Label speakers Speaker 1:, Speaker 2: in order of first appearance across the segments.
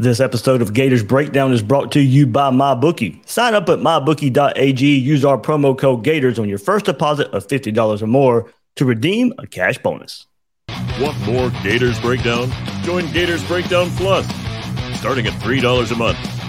Speaker 1: This episode of Gators Breakdown is brought to you by MyBookie. Sign up at mybookie.ag. Use our promo code Gators on your first deposit of $50 or more to redeem a cash bonus.
Speaker 2: Want more Gators Breakdown? Join Gators Breakdown Plus. Starting at $3 a month,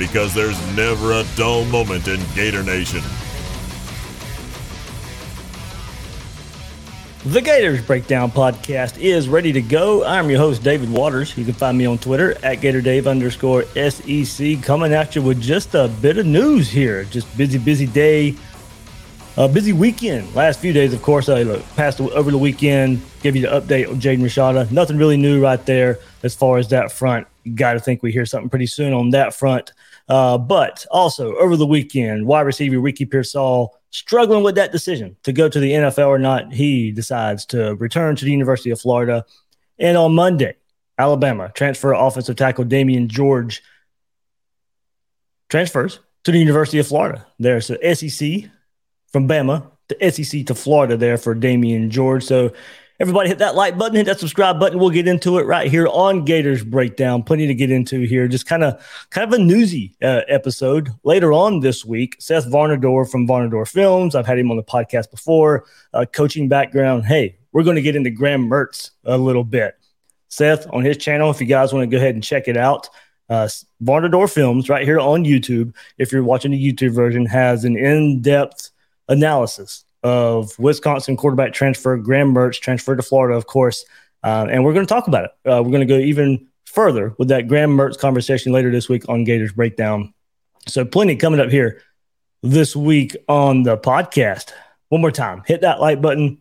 Speaker 2: Because there's never a dull moment in Gator Nation.
Speaker 1: The Gators Breakdown podcast is ready to go. I'm your host, David Waters. You can find me on Twitter at GatorDave underscore SEC. Coming at you with just a bit of news here. Just busy, busy day. A busy weekend. Last few days, of course, I look, passed over the weekend. Give you the update on Jaden Rashada. Nothing really new right there as far as that front got to think we hear something pretty soon on that front. Uh, but also over the weekend, wide receiver Ricky Pearsall struggling with that decision to go to the NFL or not. He decides to return to the University of Florida. And on Monday, Alabama transfer offensive tackle Damieon George transfers to the University of Florida. There's the SEC from Bama to SEC to Florida there for Damieon George. So Everybody hit that like button, hit that subscribe button. We'll get into it right here on Gators Breakdown. Plenty to get into here. Just kind of kind of a newsy uh, episode. Later on this week, Seth Varnador from Varnador Films. I've had him on the podcast before. Uh, coaching background. Hey, we're going to get into Graham Mertz a little bit. Seth on his channel, if you guys want to go ahead and check it out. Uh, Varnador Films right here on YouTube. If you're watching the YouTube version, has an in-depth analysis of Wisconsin quarterback transfer, Graham Mertz transferred to Florida, of course. Uh, and we're going to talk about it. Uh, we're going to go even further with that Graham Mertz conversation later this week on Gators Breakdown. So, plenty coming up here this week on the podcast. One more time, hit that like button.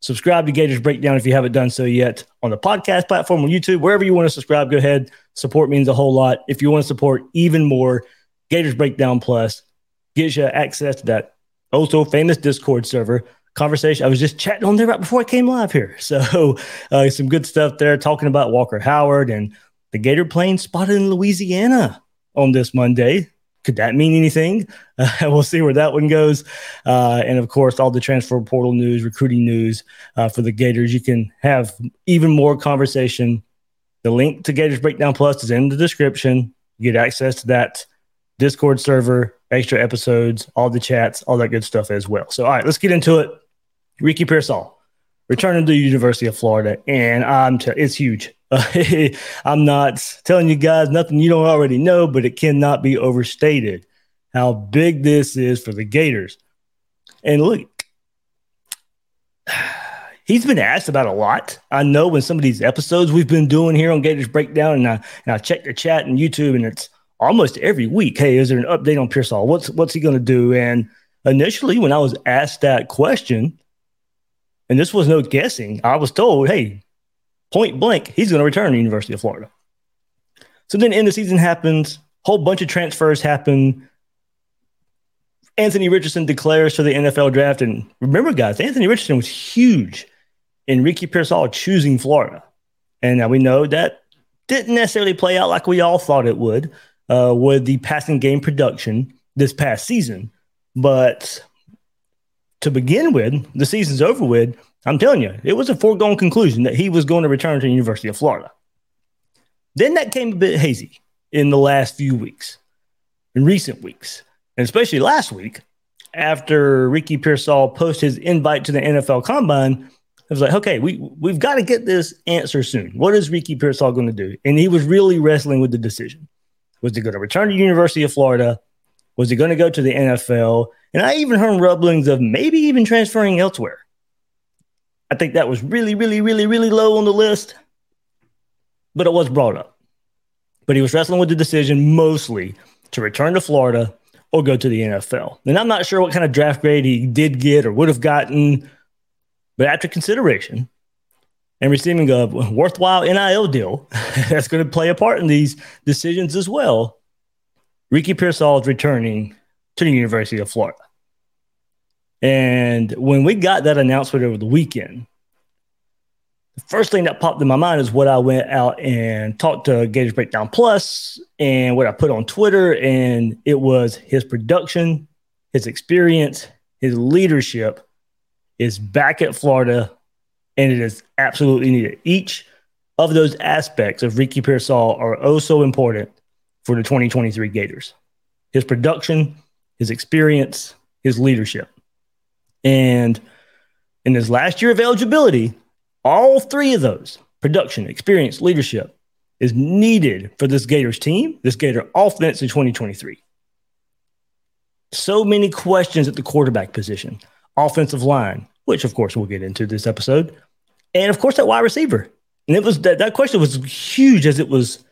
Speaker 1: Subscribe to Gators Breakdown if you haven't done so yet on the podcast platform on YouTube, wherever you want to subscribe. Go ahead. Support means a whole lot. If you want to support even more, Gators Breakdown Plus gives you access to that also famous Discord server conversation. I was just chatting on there right before I came live here. So uh, some good stuff there, talking about Walker Howard and the Gator plane spotted in Louisiana on this Monday. Could that mean anything? Uh, we'll see where that one goes. Uh, and of course, all the transfer portal news, recruiting news uh, for the Gators. You can have even more conversation. The link to Gators Breakdown Plus is in the description. You get access to that Discord server, extra episodes, all the chats, all that good stuff as well. So, all right, let's get into it. Ricky Pearsall returning to the University of Florida, and I'm t- it's huge. I'm not telling you guys nothing you don't already know, but it cannot be overstated how big this is for the Gators. And look, he's been asked about a lot. I know when some of these episodes we've been doing here on Gators Breakdown, and I and I check the chat and YouTube, and it's almost every week, hey, is there an update on Pearsall? What's what's he going to do? And initially, when I was asked that question, and this was no guessing, I was told, hey, point blank, he's going to return to the University of Florida. So then, end the season happens, whole bunch of transfers happen. Anthony Richardson declares for the NFL draft, and remember, guys, Anthony Richardson was huge in Ricky Pearsall choosing Florida, and now we know that didn't necessarily play out like we all thought it would uh, with the passing game production this past season. But to begin with, the season's over with. I'm telling you, it was a foregone conclusion that he was going to return to the University of Florida. Then that came a bit hazy in the last few weeks, in recent weeks, and especially last week after Ricky Pearsall posted his invite to the NFL Combine. I was like, okay, we we've got to get this answer soon. What is Ricky Pearsall going to do? And he was really wrestling with the decision. Was he going to return to University of Florida? Was he going to go to the NFL? And I even heard rumblings of maybe even transferring elsewhere. I think that was really, really, really, really low on the list, but it was brought up. But he was wrestling with the decision mostly to return to Florida or go to the NFL. And I'm not sure what kind of draft grade he did get or would have gotten, but after consideration, and receiving a worthwhile NIL deal that's going to play a part in these decisions as well. Ricky Pearsall is returning to the University of Florida. And when we got that announcement over the weekend, the first thing that popped in my mind is what I went out and talked to Gators Breakdown Plus and what I put on Twitter. And it was his production, his experience, his leadership is back at Florida, and it is absolutely needed. Each of those aspects of Ricky Pearsall are oh so important for the 2023 Gators his production, his experience, his leadership. And in his last year of eligibility, all three of those production, experience, leadership is needed for this Gators team, this Gator offense in 2023. So many questions at the quarterback position, offensive line, which of course we'll get into this episode, and of course that wide receiver. And it was that, that question was huge as it was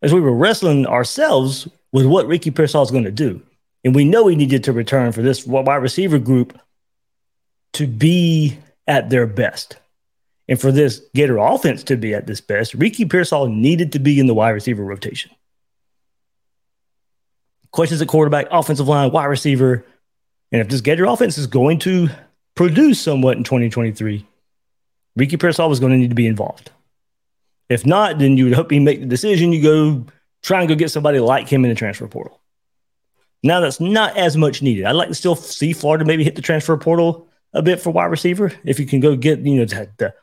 Speaker 1: as we were wrestling ourselves with what Ricky Pearsall is going to do. And we know he needed to return for this wide receiver group to be at their best. And for this Gator offense to be at this best, Ricky Pearsall needed to be in the wide receiver rotation. Questions at quarterback, offensive line, wide receiver. And if this Gator offense is going to produce somewhat in 2023, Ricky Pearsall was going to need to be involved. If not, then you would hope he make the decision. You go try and go get somebody like him in the transfer portal. Now that's not as much needed. I'd like to still see Florida maybe hit the transfer portal a bit for wide receiver. If you can go get, you know, the, the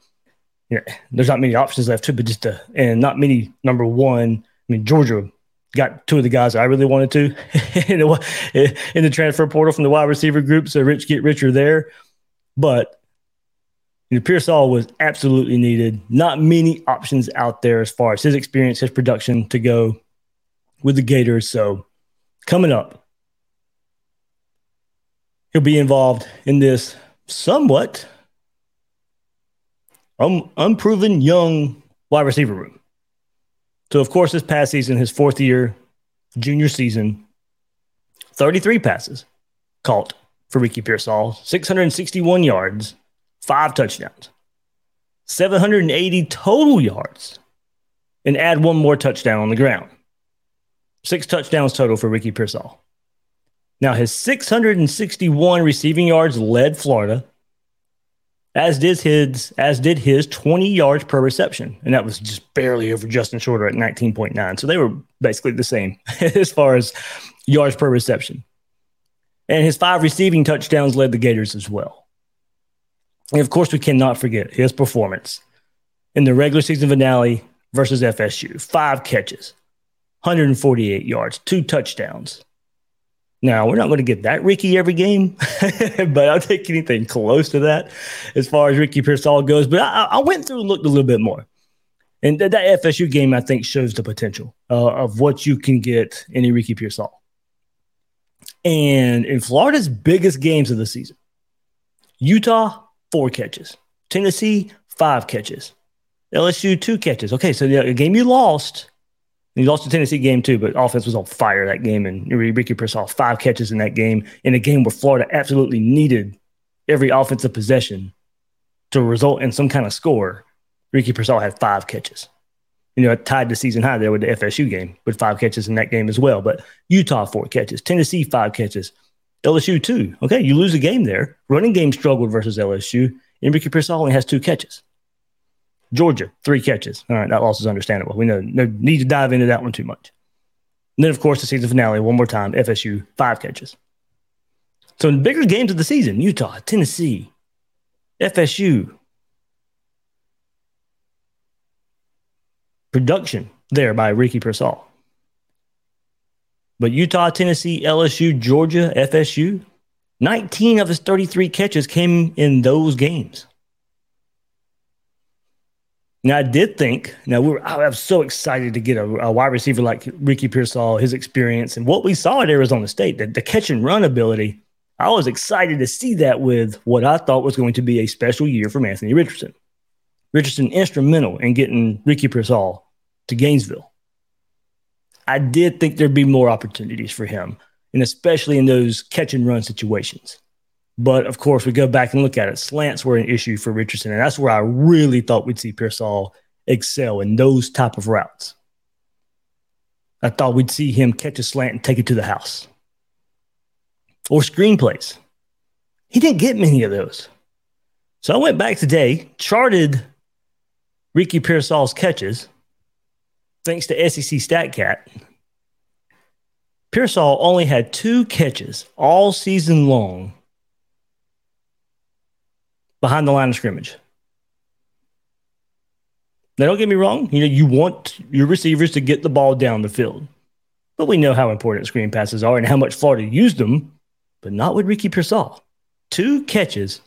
Speaker 1: you know, there's not many options left too, but just the, and not many number one. I mean, Georgia got two of the guys I really wanted to in, the, in the transfer portal from the wide receiver group. So rich get richer there. But you know, Pearsall was absolutely needed. Not many options out there as far as his experience, his production to go with the Gators. So coming up, he'll be involved in this somewhat um, unproven young wide receiver room. So, of course, this past season, his fourth year, junior season, 33 passes caught for Ricky Pearsall, 661 yards, five touchdowns, 780 total yards, and add one more touchdown on the ground. Six touchdowns total for Ricky Pearsall. Now, his 661 receiving yards led Florida, as did his as did his 20 yards per reception, and that was just barely over Justin Shorter at 19.9. So they were basically the same as far as yards per reception. And his five receiving touchdowns led the Gators as well. And of course, we cannot forget his performance in the regular season finale versus FSU. Five catches, 148 yards, two touchdowns. Now, we're not going to get that Ricky every game, but I'll take anything close to that as far as Ricky Pearsall goes. But I, I went through and looked a little bit more. And that, FSU game, I think, shows the potential uh, of what you can get in a Ricky Pearsall. And in Florida's biggest games of the season, Utah, four catches. Tennessee, five catches. LSU, two catches. Okay, so the game you lost, you lost the Tennessee game too, but offense was on fire that game. And Ricky Pearsall, five catches in that game, in a game where Florida absolutely needed every offensive possession to result in some kind of score. Ricky Pearsall had five catches. You know, tied the season high there with the FSU game with five catches in that game as well. But Utah, four catches. Tennessee, five catches. LSU too. Okay, you lose a game there. Running game struggled versus LSU. Enrique Pearsall only has two catches. Georgia, three catches. All right, that loss is understandable. We know no need to dive into that one too much. And then, of course, the season finale, one more time, FSU, five catches. So in bigger games of the season, Utah, Tennessee, FSU, production there by Ricky Pearsall. But Utah, Tennessee, LSU, Georgia, FSU, 19 of his 33 catches came in those games. Now, I did think, now we were, I was so excited to get a, a wide receiver like Ricky Pearsall, his experience, and what we saw at Arizona State, the, the catch and run ability. I was excited to see that with what I thought was going to be a special year from Anthony Richardson. Richardson instrumental in getting Ricky Pearsall to Gainesville. I did think there'd be more opportunities for him, and especially in those catch and run situations. But of course, we go back and look at it. Slants were an issue for Richardson, and that's where I really thought we'd see Pearsall excel in those type of routes. I thought we'd see him catch a slant and take it to the house. Or screenplays. He didn't get many of those. So I went back today, charted Ricky Pearsall's catches, thanks to SEC StatCat. Pearsall only had two catches all season long behind the line of scrimmage. Now, don't get me wrong. You know, you want your receivers to get the ball down the field, but we know how important screen passes are and how much Florida used them, but not with Ricky Pearsall. Two catches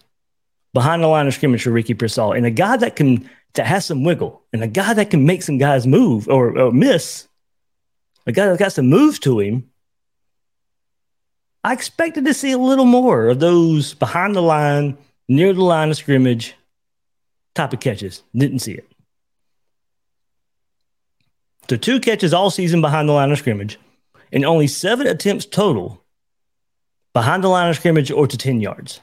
Speaker 1: behind the line of scrimmage for Ricky Pearsall, and a guy that can that has some wiggle, and a guy that can make some guys move or, or miss, a guy that got some moves to him. I expected to see a little more of those behind the line, near the line of scrimmage type of catches. Didn't see it. So two catches all season behind the line of scrimmage, and only seven attempts total behind the line of scrimmage or to 10 yards.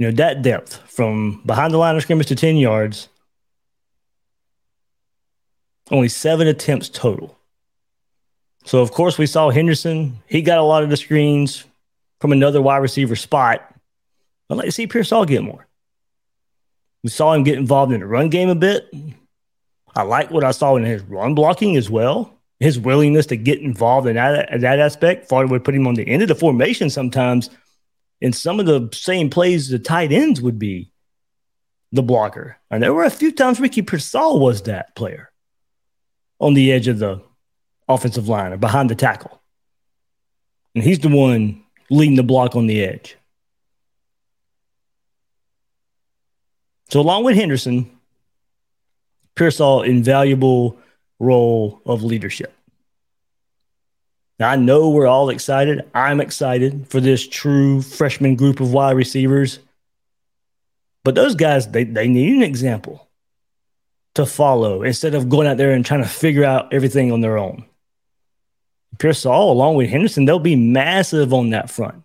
Speaker 1: You know, that depth from behind the line of scrimmage to 10 yards, only seven attempts total. So, of course, we saw Henderson. He got a lot of the screens from another wide receiver spot. I'd like to see Pearsall get more. We saw him get involved in the run game a bit. I like what I saw in his run blocking as well. His willingness to get involved in that, in that aspect. Thought it would put him on the end of the formation sometimes in some of the same plays the tight ends would be the blocker. And there were a few times Ricky Pearsall was that player on the edge of the offensive line or behind the tackle. And he's the one leading the block on the edge. So, along with Henderson, Pearsall invaluable role of leadership. Now, I know we're all excited. I'm excited for this true freshman group of wide receivers. But those guys, they, they need an example to follow instead of going out there and trying to figure out everything on their own. Pearsall, along with Henderson, they'll be massive on that front.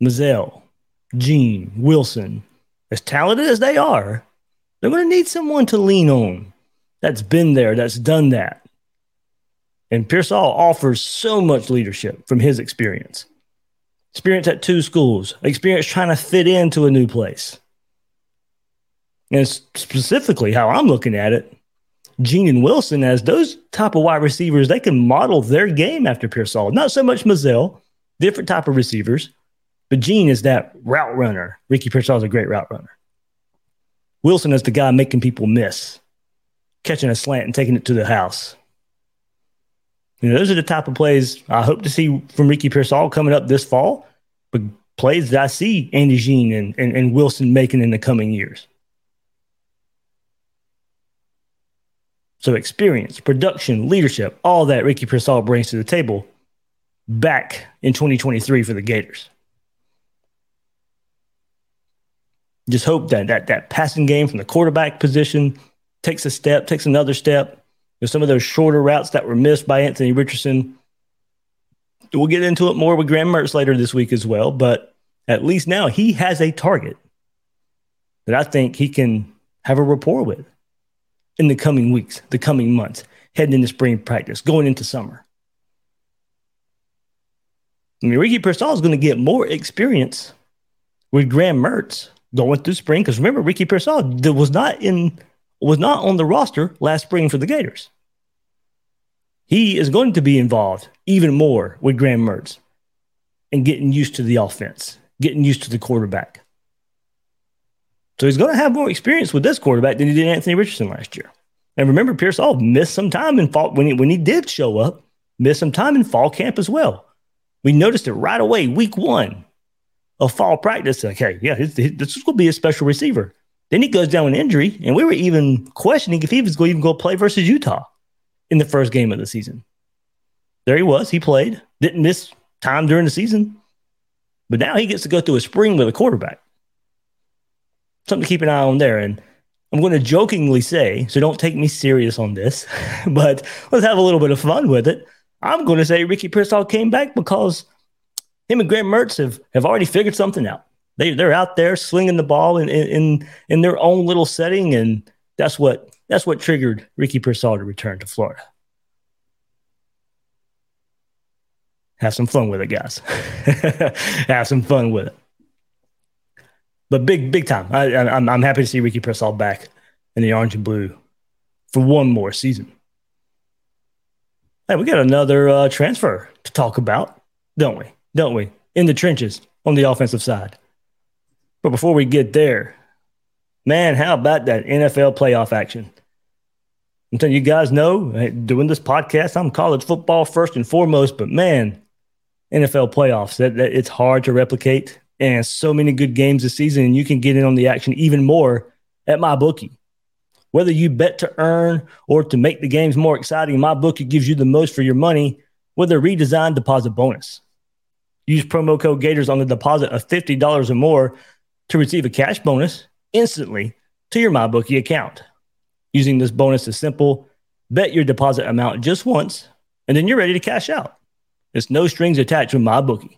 Speaker 1: Mizell, Jean, Wilson, as talented as they are, they're going to need someone to lean on that's been there, that's done that. And Pearsall offers so much leadership from his experience experience at two schools, experience trying to fit into a new place. And specifically, how I'm looking at it, Jean and Wilson as those type of wide receivers, they can model their game after Pearsall. Not so much Mizell, different type of receivers, but Jean is that route runner. Ricky Pearsall is a great route runner. Wilson is the guy making people miss, catching a slant and taking it to the house. You know, those are the type of plays I hope to see from Ricky Pearsall coming up this fall, but plays that I see Andy Jean and, and, and Wilson making in the coming years. So experience, production, leadership, all that Ricky Pearsall brings to the table back in 2023 for the Gators. just hope that that that passing game from the quarterback position takes a step, takes another step. Know, some of those shorter routes that were missed by Anthony Richardson. We'll get into it more with Graham Mertz later this week as well, but at least now he has a target that I think he can have a rapport with in the coming weeks, the coming months, heading into spring practice, going into summer. I mean, Ricky Pearsall is going to get more experience with Graham Mertz going through spring. Because remember, Ricky Pearsall was not in was not on the roster last spring for the Gators. He is going to be involved even more with Graham Mertz and getting used to the offense, getting used to the quarterback. So he's going to have more experience with this quarterback than he did Anthony Richardson last year. And remember, Pearsall missed some time in fall when he, when he did show up, missed some time in fall camp as well. We noticed it right away, week one of fall practice. Like, hey, yeah, this is going to be a special receiver. Then he goes down with injury, and we were even questioning if he was going to even go play versus Utah in the first game of the season. There he was. He played, didn't miss time during the season, but now he gets to go through a spring with a quarterback. Something to keep an eye on there. And I'm going to jokingly say, so don't take me serious on this, but let's have a little bit of fun with it. I'm going to say Ricky Pearsall came back because him and Graham Mertz have, have already figured something out. They, they're out there slinging the ball in, in, in their own little setting. And that's what That's what triggered Ricky Pearsall to return to Florida. Have some fun with it, guys. Have some fun with it. But big, big time. I, I'm, I'm happy to see Ricky Pearsall back in the orange and blue for one more season. Hey, we got another uh, transfer to talk about, don't we? Don't we? In the trenches on the offensive side. But before we get there, man, how about that NFL playoff action? I'm telling you guys know, doing this podcast, I'm college football first and foremost, but man, NFL playoffs, that, that it's hard to replicate. And so many good games this season, and you can get in on the action even more at MyBookie. Whether you bet to earn or to make the games more exciting, MyBookie gives you the most for your money with a redesigned deposit bonus. Use promo code Gators on the deposit of $50 or more to receive a cash bonus instantly to your MyBookie account. Using this bonus is simple. Bet your deposit amount just once, and then you're ready to cash out. There's no strings attached with MyBookie.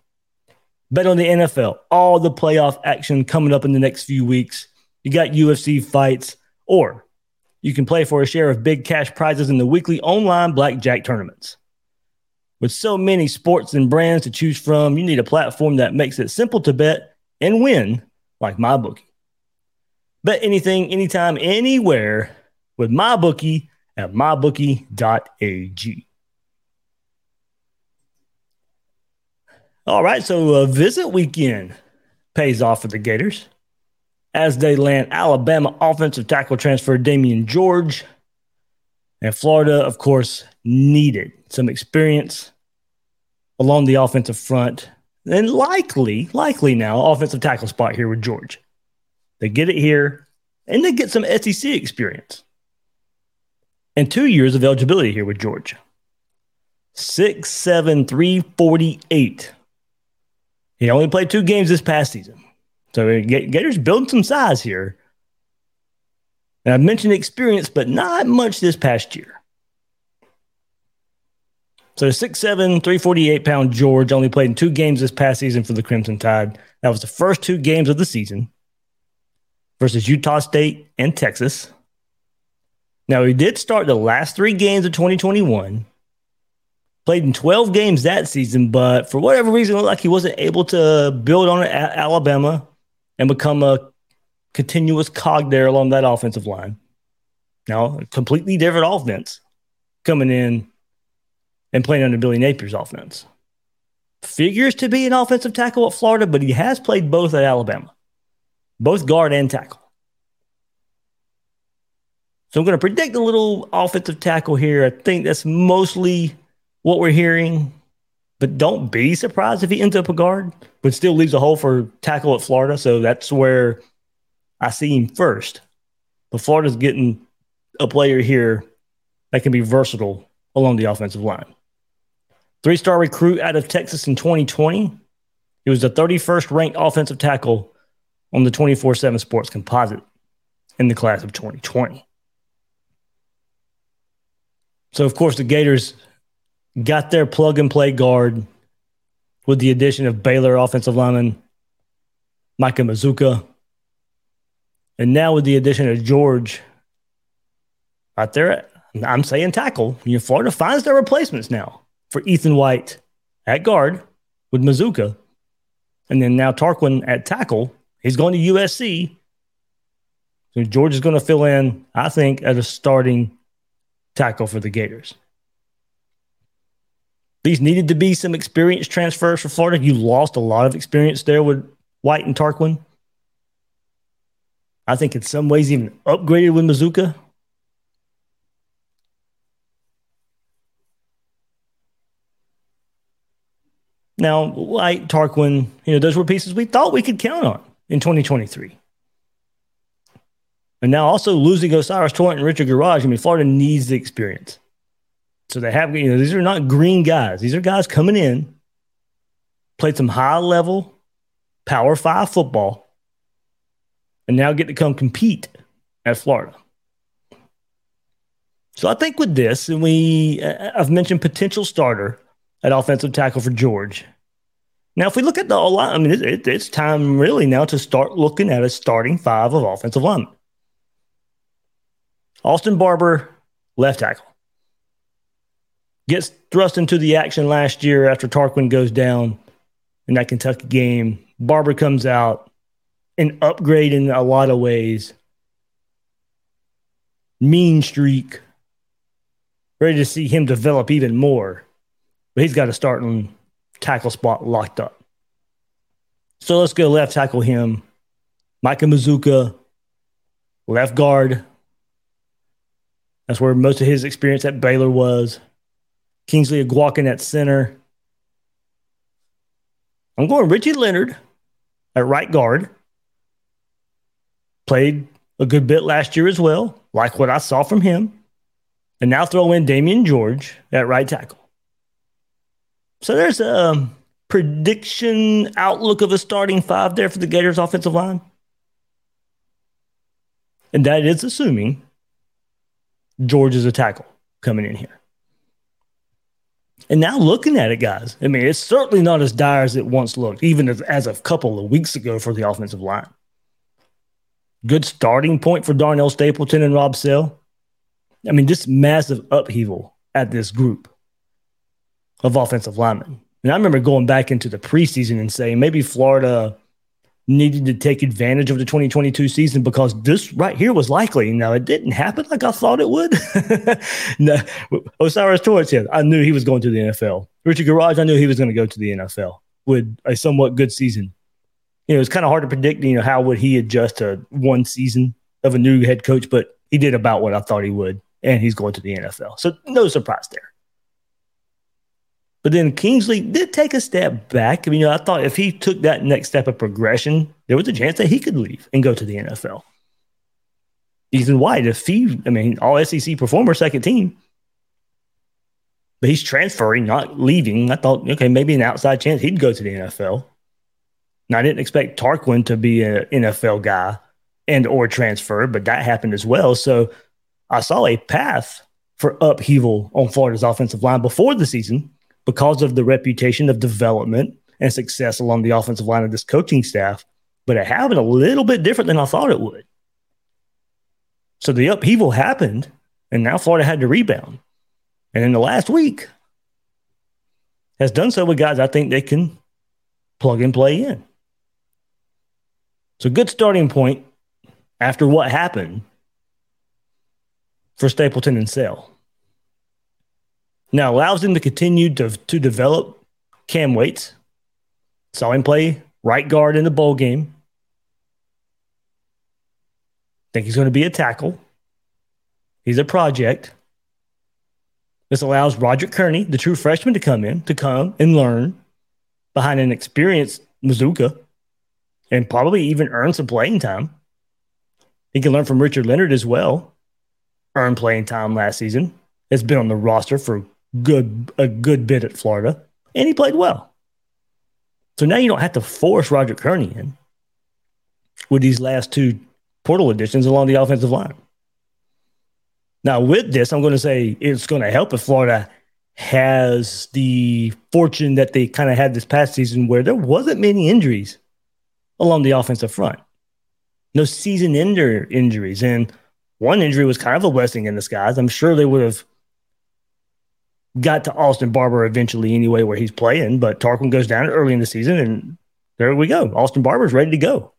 Speaker 1: Bet on the NFL, all the playoff action coming up in the next few weeks. You got UFC fights, or you can play for a share of big cash prizes in the weekly online blackjack tournaments. With so many sports and brands to choose from, you need a platform that makes it simple to bet and win like MyBookie. Bet anything, anytime, anywhere with MyBookie at mybookie.ag. All right, so a visit weekend pays off for the Gators as they land Alabama offensive tackle transfer Damieon George. And Florida, of course, needed some experience along the offensive front and likely, likely now, offensive tackle spot here with George. They get it here and they get some SEC experience. And two years of eligibility here with George. Six, seven, three, forty-eight. He only played two games this past season. So Gators building some size here. And I've mentioned experience, but not much this past year. So 6'7, 348 pound George only played in two games this past season for the Crimson Tide. That was the first two games of the season versus Utah State and Texas. Now, he did start the last three games of 2021, played in 12 games that season, but for whatever reason, looked like he wasn't able to build on it at Alabama and become a continuous cog there along that offensive line. Now, a completely different offense coming in and playing under Billy Napier's offense. Figures to be an offensive tackle at Florida, but he has played both at Alabama, both guard and tackle. So I'm going to predict a little offensive tackle here. I think that's mostly what we're hearing, but don't be surprised if he ends up a guard, but still leaves a hole for tackle at Florida. So that's where I see him first. But Florida's getting a player here that can be versatile along the offensive line. Three star recruit out of Texas in 2020. He was the 31st ranked offensive tackle on the 24 7 sports composite in the class of 2020. So, of course, the Gators got their plug and play guard with the addition of Baylor offensive lineman Micah Mazzccua. And now with the addition of George out there, I'm saying tackle. Florida finds their replacements now for Ethan White at guard with Mazzccua. And then now Tarquin at tackle. He's going to USC. So George is going to fill in, I think, as a starting tackle for the Gators. These needed to be some experience transfers for Florida. You lost a lot of experience there with White and Tarquin. I think in some ways even upgraded with Mazzccua. Now, like Tarquin, you know, those were pieces we thought we could count on in 2023. And now also losing O'Cyrus Torrence and Richard Gouraige, I mean, Florida needs the experience. So they have, you know, these are not green guys. These are guys coming in, played some high level power five football, and now get to come compete at Florida. So I think with this, and we, I've mentioned potential starter at offensive tackle for George. Now, if we look at the line, I mean, it, it, it's time really now to start looking at a starting five of offensive linemen. Austin Barber, left tackle. Gets thrust into the action last year after Tarquin goes down in that Kentucky game. Barber comes out, an upgrade in a lot of ways. Mean streak. Ready to see him develop even more. But he's got a starting tackle spot locked up. So let's go left tackle him. Micah Mazzccua, left guard. That's where most of his experience at Baylor was. Kingsley Eguakun at center. I'm going Richie Leonard at right guard. Played a good bit last year as well, like what I saw from him. And now throw in Damieon George at right tackle. So there's a um, prediction outlook of a starting five there for the Gators offensive line. And that is assuming George is a tackle coming in here. And now looking at it, guys, I mean, it's certainly not as dire as it once looked, even as, as a couple of weeks ago for the offensive line. Good starting point for Darnell Stapleton and Rob Sale. I mean, this massive upheaval at this group of offensive linemen. And I remember going back into the preseason and saying maybe Florida needed to take advantage of the 2022 season because this right here was likely. Now, it didn't happen like I thought it would. no, O'Cyrus Torrence, yeah, I knew he was going to the NFL. Richard Gouraige, I knew he was going to go to the NFL with a somewhat good season. You know, it's kind of hard to predict, you know, how would he adjust to one season of a new head coach, but he did about what I thought he would, and he's going to the NFL. So no surprise there. But then Kingsley did take a step back. I mean, you know, I thought if he took that next step of progression, there was a chance that he could leave and go to the NFL. Ethan White, if he, I mean, all SEC performer, second team, but he's transferring, not leaving. I thought, okay, maybe an outside chance he'd go to the NFL. Now, I didn't expect Tarquin to be an NFL guy and or transfer, but that happened as well. So I saw a path for upheaval on Florida's offensive line before the season because of the reputation of development and success along the offensive line of this coaching staff, but it happened a little bit different than I thought it would. So the upheaval happened, and now Florida had to rebound. And in the last week, has done so with guys I think they can plug and play in. So good starting point after what happened for Stapleton and Sale. Now allows him to continue to, to develop Cam Waits. Saw him play right guard in the bowl game. Think he's going to be a tackle. He's a project. This allows Roger Kearney, the true freshman, to come in, to come and learn behind an experienced Mazzccua and probably even earn some playing time. He can learn from Richard Leonard as well. Earn playing time last season. Has been on the roster for good a good bit at Florida, and he played well. So now you don't have to force Roger Kearney in with these last two portal additions along the offensive line. Now, with this, I'm going to say it's going to help if Florida has the fortune that they kind of had this past season where there wasn't many injuries along the offensive front. No season ender injuries. And one injury was kind of a blessing in disguise. I'm sure they would have got to Austin Barber eventually anyway, where he's playing. But Tarquin goes down early in the season, and there we go. Austin Barber's ready to go.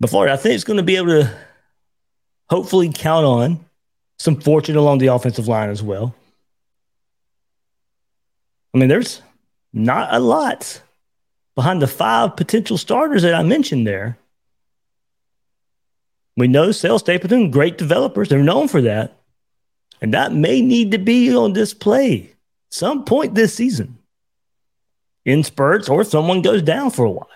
Speaker 1: But Florida, I think it's going to be able to hopefully count on some fortune along the offensive line as well. I mean, there's not a lot behind the five potential starters that I mentioned there. We know Sale Stapleton, great developers. They're known for that. And that may need to be on display some point this season in spurts or someone goes down for a while.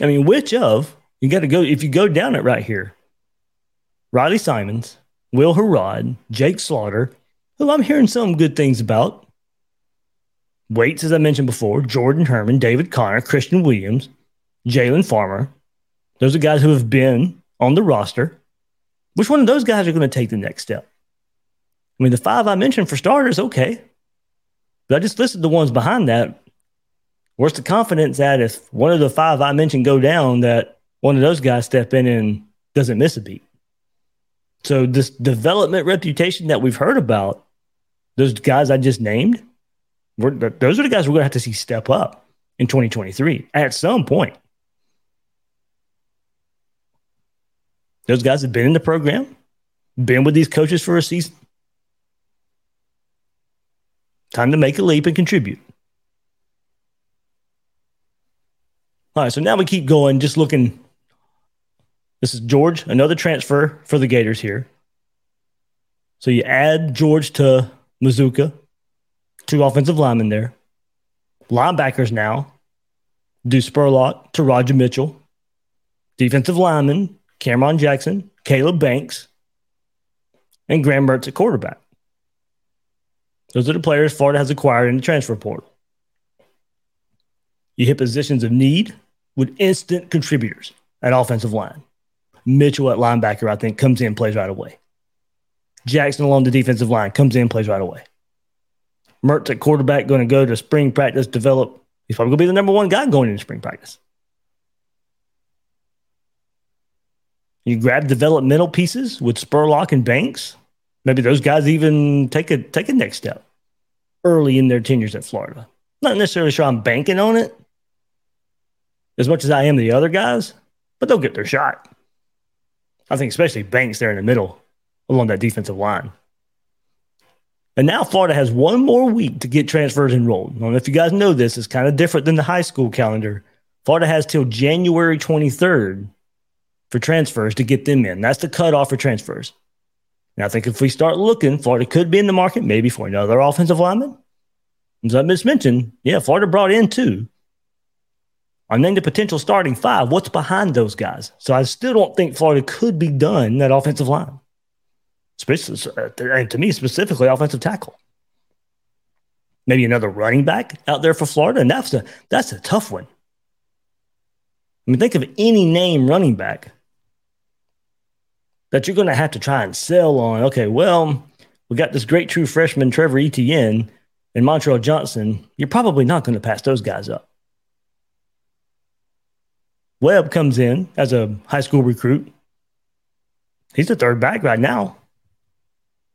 Speaker 1: I mean, which of you got to go if you go down it right here? Riley Simons, Will Harrod, Jake Slaughter, who I'm hearing some good things about. Waits, as I mentioned before, Jordan Herman, David Connor, Christian Williams, Jalen Farmer. Those are guys who have been on the roster. Which one of those guys are going to take the next step? I mean, the five I mentioned for starters, okay. But I just listed the ones behind that. Where's the confidence at if one of the five I mentioned go down that one of those guys step in and doesn't miss a beat. So this development reputation that we've heard about, those guys I just named, those are the guys we're going to have to see step up in 2023 at some point. Those guys have been in the program, been with these coaches for a season. Time to make a leap and contribute. All right, so now we keep going, just looking. This is George, another transfer for the Gators here. So you add George to Mazzccua, two offensive linemen there. Linebackers now, do Spurlock to Roger Mitchell. Defensive lineman, Cameron Jackson, Caleb Banks, and Graham Mertz at quarterback. Those are the players Florida has acquired in the transfer portal. You hit positions of need with instant contributors at offensive line. Mitchell at linebacker, I think, comes in, plays right away. Jackson along the defensive line comes in, plays right away. Mertz at quarterback going to go to spring practice, develop. He's probably going to be the number one guy going into spring practice. You grab developmental pieces with Spurlock and Banks. Maybe those guys even take a take a next step early in their tenures at Florida. Not necessarily sure I'm banking on it as much as I am the other guys, but they'll get their shot. I think especially Banks there in the middle along that defensive line. And now Florida has one more week to get transfers enrolled. I don't know if you guys know this, it's kind of different than the high school calendar. Florida has till January 23rd for transfers to get them in. That's the cutoff for transfers. And I think if we start looking, Florida could be in the market maybe for another offensive lineman. As I just mentioned, yeah, Florida brought in two. I named the potential starting five. What's behind those guys? So I still don't think Florida could be done that offensive line, especially uh, and to me specifically offensive tackle. Maybe another running back out there for Florida, and that's a that's a tough one. I mean, think of any name running back that you're going to have to try and sell on. Okay, well, we got this great true freshman Trevor Etienne and Montrell Johnson. You're probably not going to pass those guys up. Webb comes in as a high school recruit. He's the third back right now.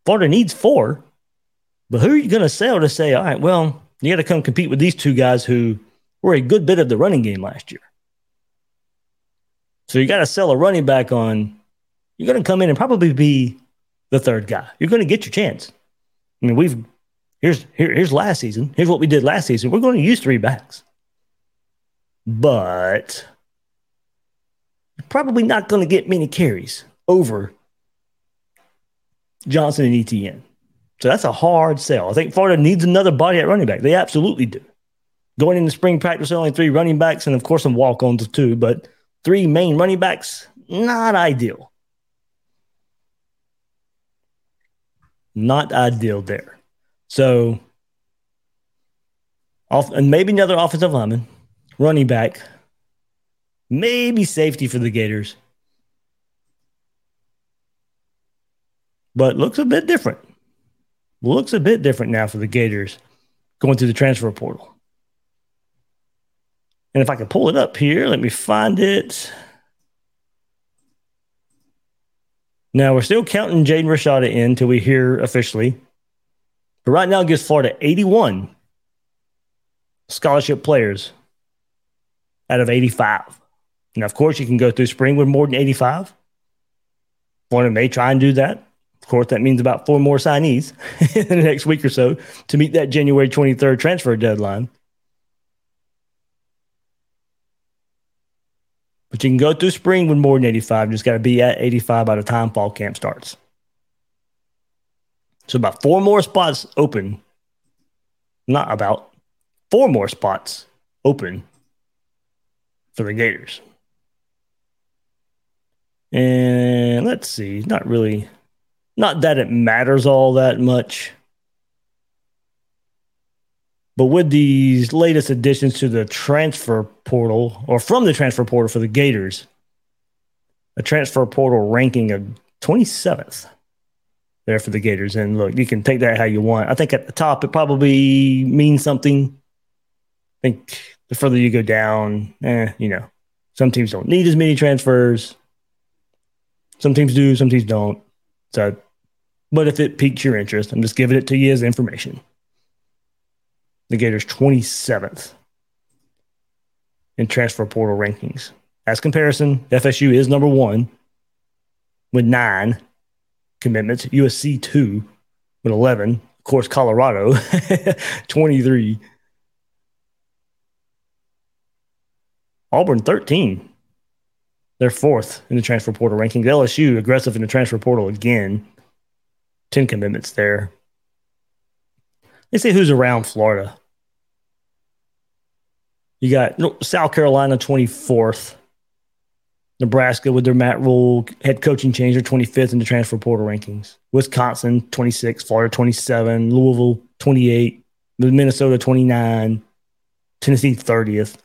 Speaker 1: Florida needs four, but who are you going to sell to say, all right, well, you got to come compete with these two guys who were a good bit of the running game last year? So you got to sell a running back on you're going to come in and probably be the third guy. You're going to get your chance. I mean, we've here's here, here's last season. Here's what we did last season. We're going to use three backs, but you're probably not going to get many carries over Johnson and Etienne. So that's a hard sell. I think Florida needs another body at running back. They absolutely do. Going into spring practice, only three running backs, and of course some walk-ons too, but three main running backs, not ideal. Not ideal there. So, off, and maybe another offensive lineman, running back, maybe safety for the Gators. But looks a bit different. Looks a bit different now for the Gators going through the transfer portal. And if I can pull it up here, let me find it. Now we're still counting Jaden Rashada in until we hear officially. But right now it gives Florida 81 scholarship players out of 85. Now, of course, you can go through spring with more than 85. Florida may try and do that. Of course, that means about four more signees in the next week or so to meet that January 23rd transfer deadline. But you can go through spring with more than 85. You just got to be at 85 by the time fall camp starts. So about four more spots open. Not about four more spots open for the Gators. And let's see, not really, not that it matters all that much. But with these latest additions to the transfer portal, or from the transfer portal for the Gators, a transfer portal ranking of 27th there for the Gators. And look, you can take that how you want. I think at the top, it probably means something. I think the further you go down, eh, you know, Some teams don't need as many transfers. Some teams do, some teams don't. So, but if it piques your interest, I'm just giving it to you as information. The Gators 27th in transfer portal rankings. As comparison, FSU is number one with nine commitments, USC two with 11, of course, Colorado 23, Auburn 13. They're fourth in the transfer portal rankings. LSU aggressive in the transfer portal again. 10 commitments there. Let's see who's around Florida. You got South Carolina 24th. Nebraska with their Matt Rhule head coaching change, they're 25th in the transfer portal rankings. Wisconsin 26, Florida 27, Louisville 28, Minnesota 29, Tennessee 30th.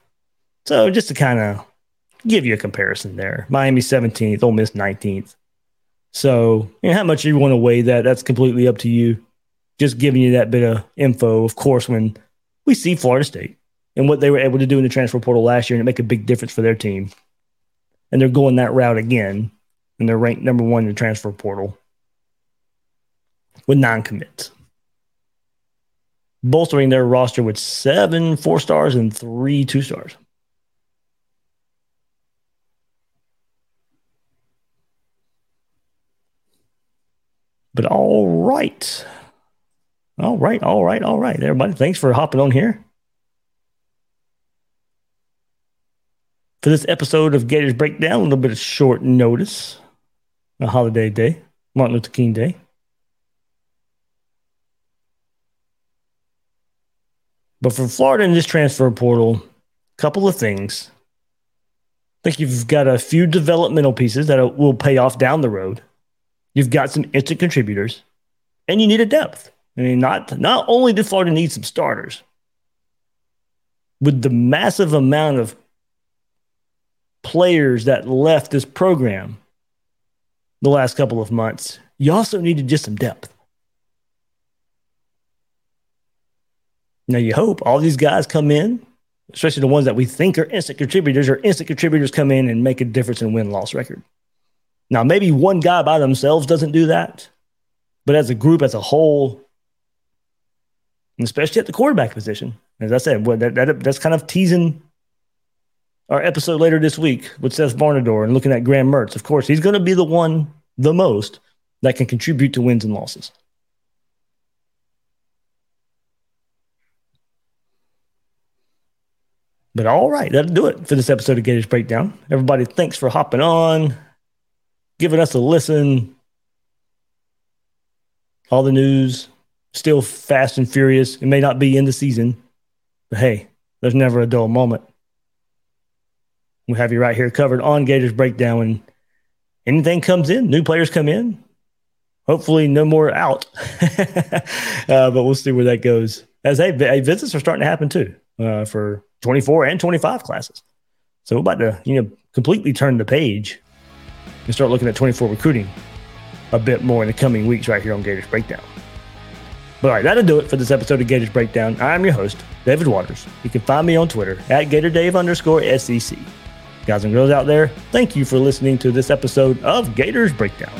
Speaker 1: So just to kind of give you a comparison there, Miami 17th, Ole Miss 19th. So you know, how much you want to weigh that, that's completely up to you. Just giving you that bit of info. Of course, when we see Florida State and what they were able to do in the transfer portal last year and make a big difference for their team and they're going that route again, and they're ranked number one in the transfer portal with nine commits. Bolstering their roster with seven four stars and three two stars. But all right. All right, all right, all right. Everybody, thanks for hopping on here. for this episode of Gators Breakdown. A little bit of short notice, a holiday day, Martin Luther King Day. But for Florida in this transfer portal, a couple of things. I think you've got a few developmental pieces that will pay off down the road. You've got some instant contributors, and you need a depth. I mean, not not only did Florida need some starters, with the massive amount of players that left this program the last couple of months, you also needed just some depth. Now, you hope all these guys come in, especially the ones that we think are instant contributors, or instant contributors come in and make a difference in win loss record. Now, maybe one guy by themselves doesn't do that, but as a group, as a whole, especially at the quarterback position, as I said, well, that, that, that's kind of teasing our episode later this week with Seth Varnadore and looking at Graham Mertz. Of course, he's going to be the one the most that can contribute to wins and losses. But all right, that'll do it for this episode of Gators Breakdown. Everybody, thanks for hopping on, giving us a listen. All the news, still fast and furious. It may not be in the season, but hey, there's never a dull moment. We'll have you right here covered on Gators Breakdown. When anything comes in, new players come in. Hopefully, no more out. uh, but we'll see where that goes. As hey, hey visits are starting to happen too uh, for 24 and 25 classes. So we're about to, you know, completely turn the page and start looking at 24 recruiting a bit more in the coming weeks right here on Gators Breakdown. But all right, that'll do it for this episode of Gators Breakdown. I'm your host, David Waters. You can find me on Twitter at GatorDave underscore SEC. Guys and girls out there, thank you for listening to this episode of Gators Breakdown.